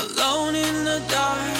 Alone in the dark,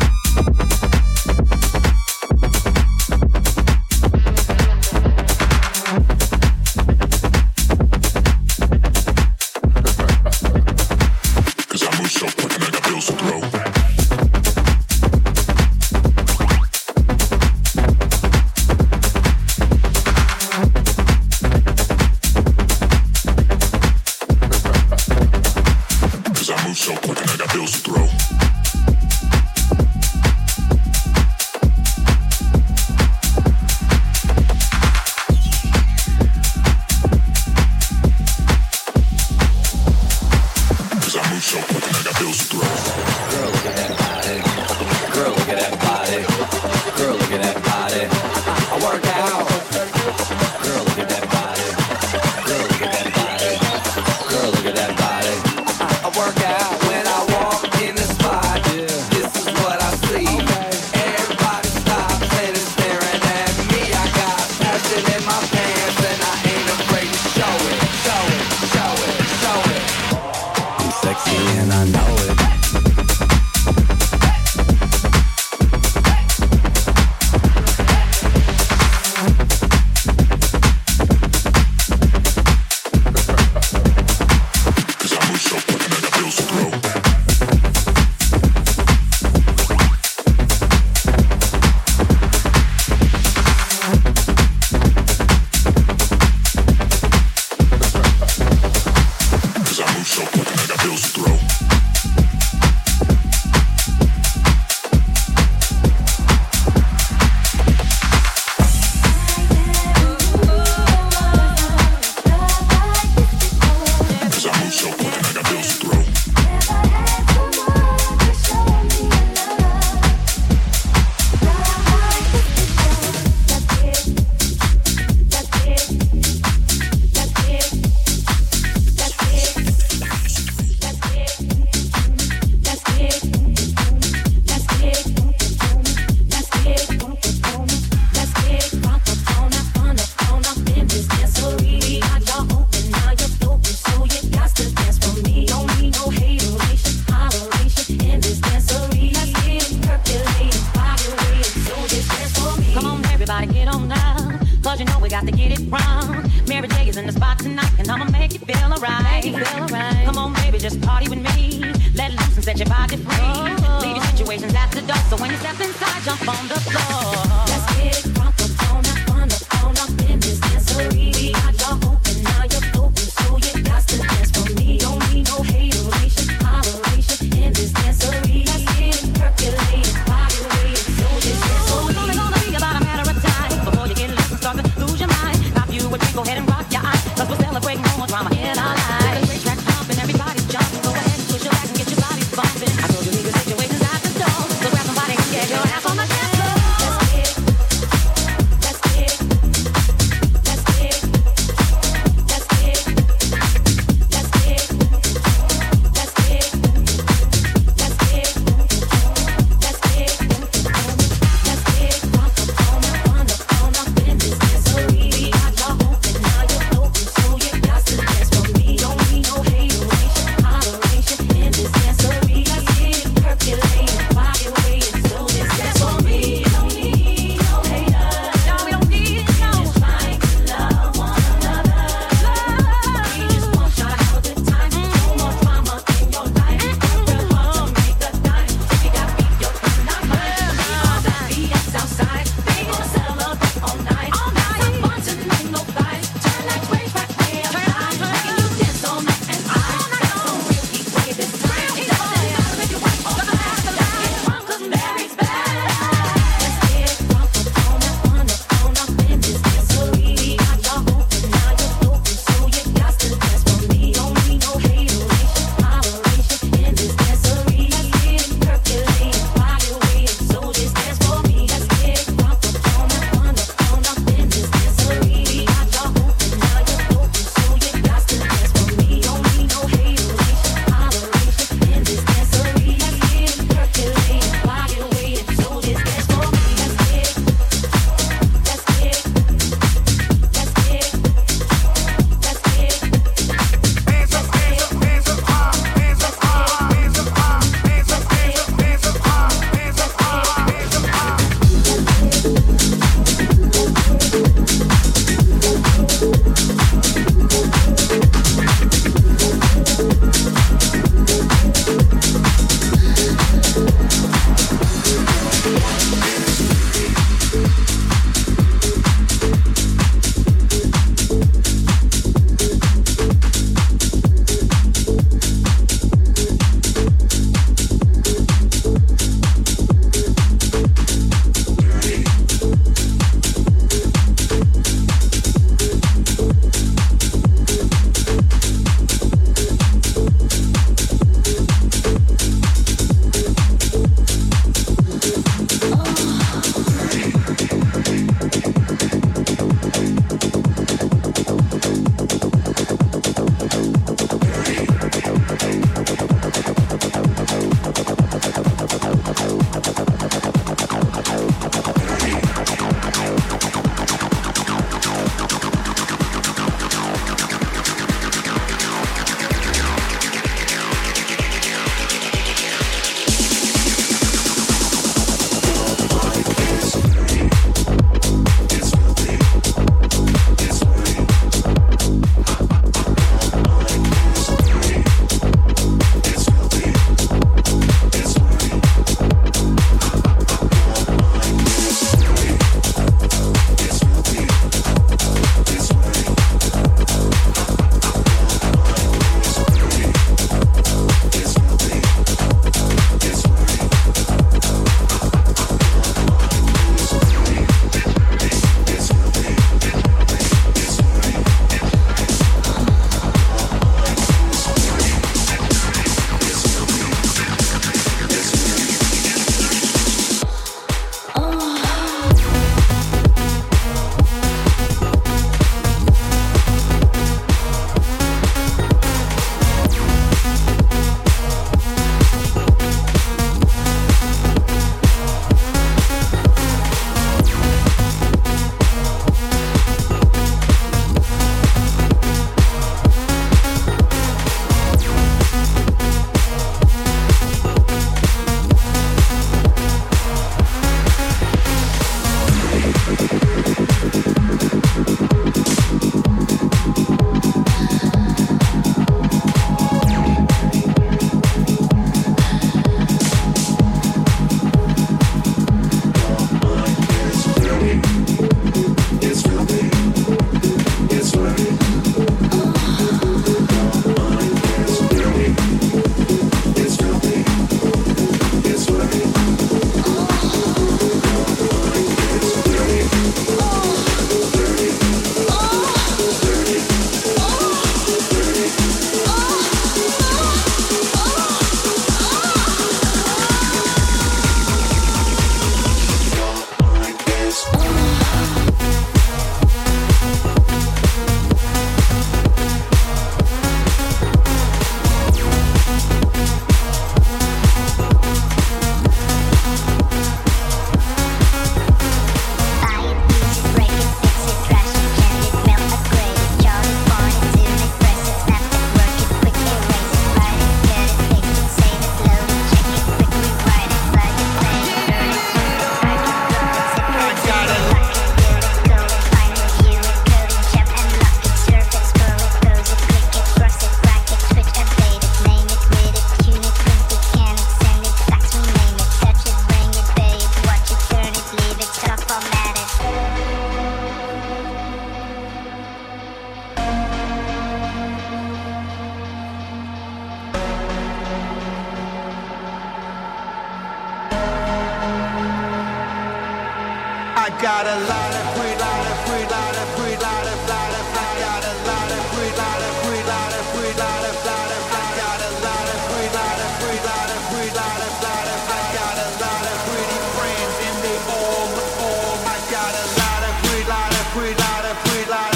Y'all should know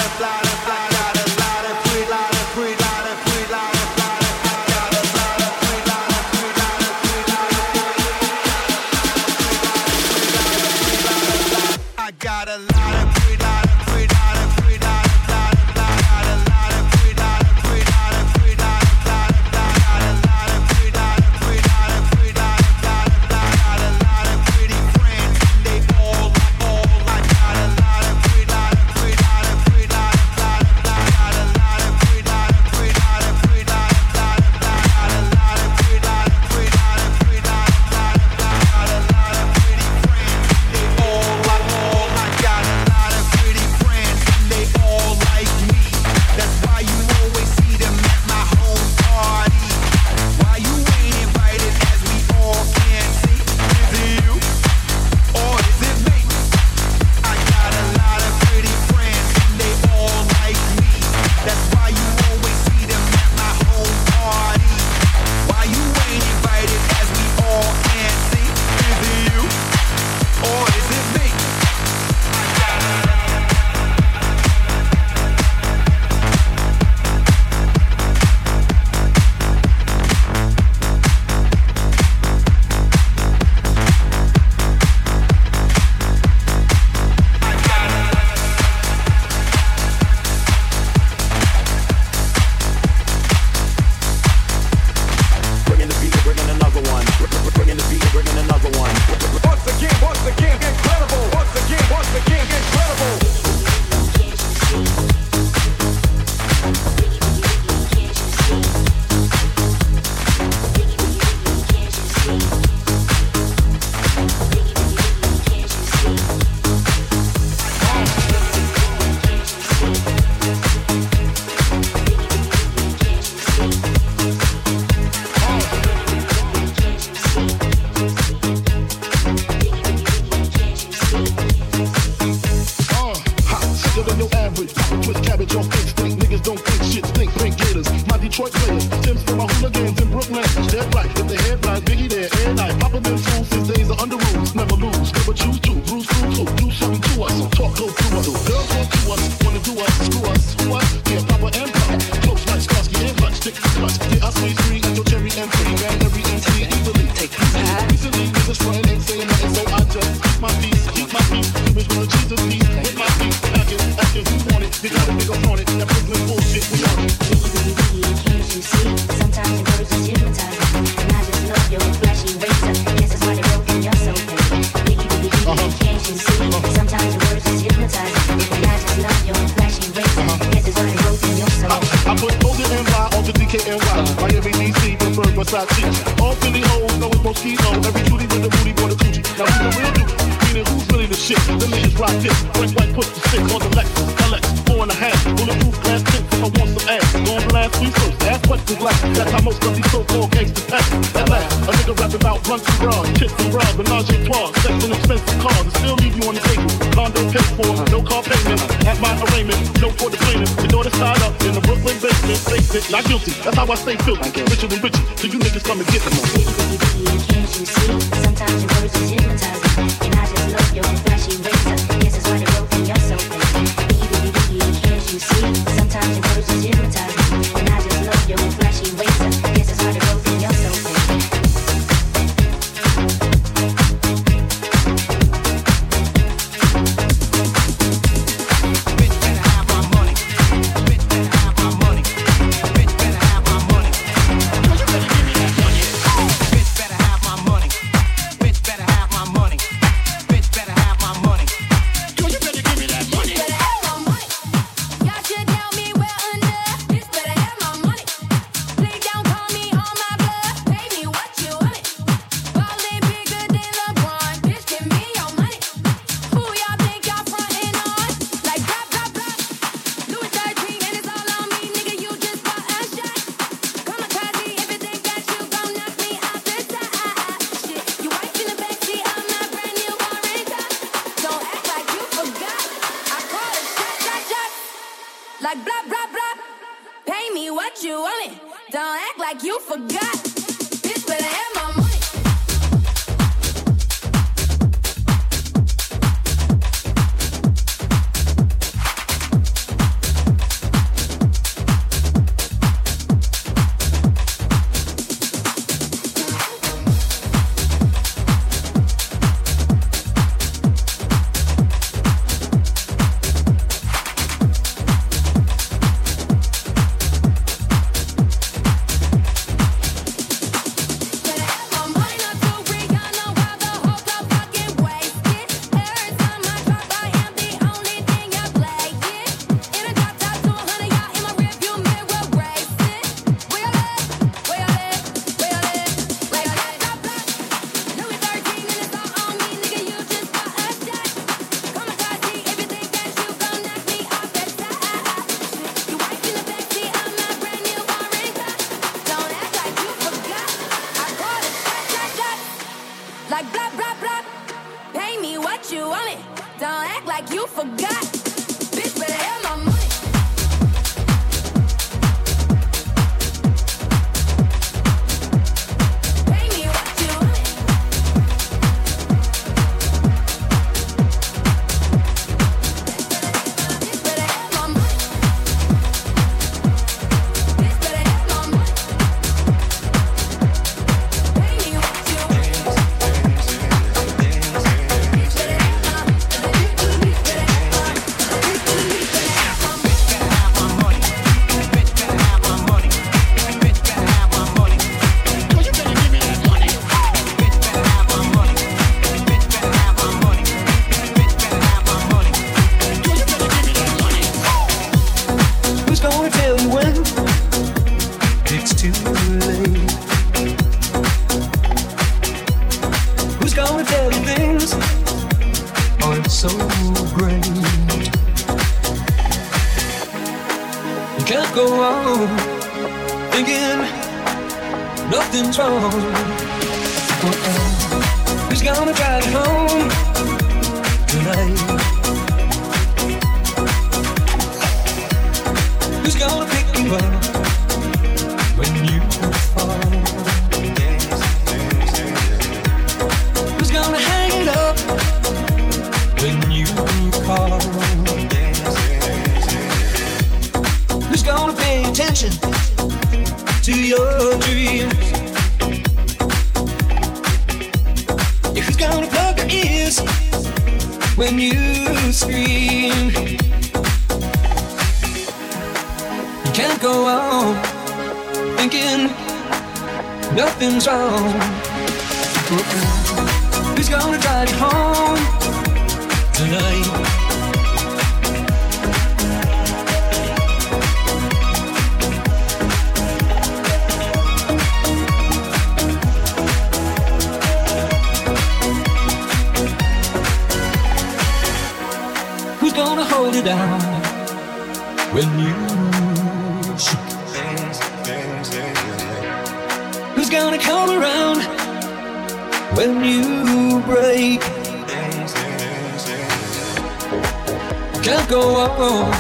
oh,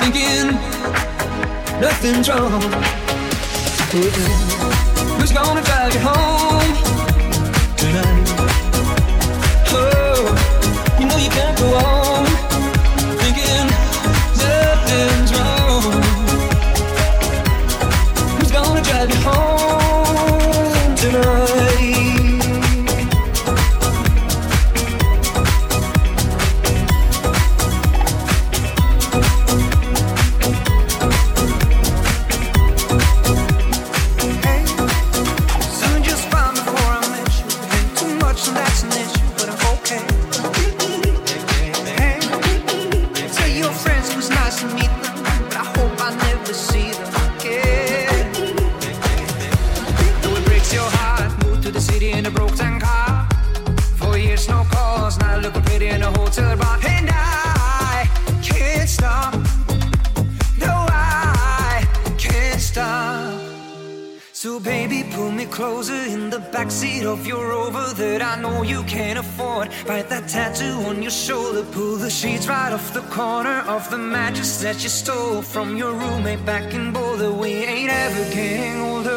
thinking nothing's wrong. Who's gonna drive you home? out of the corner of the mattress that you stole from your roommate back in Boulder. We ain't ever getting older.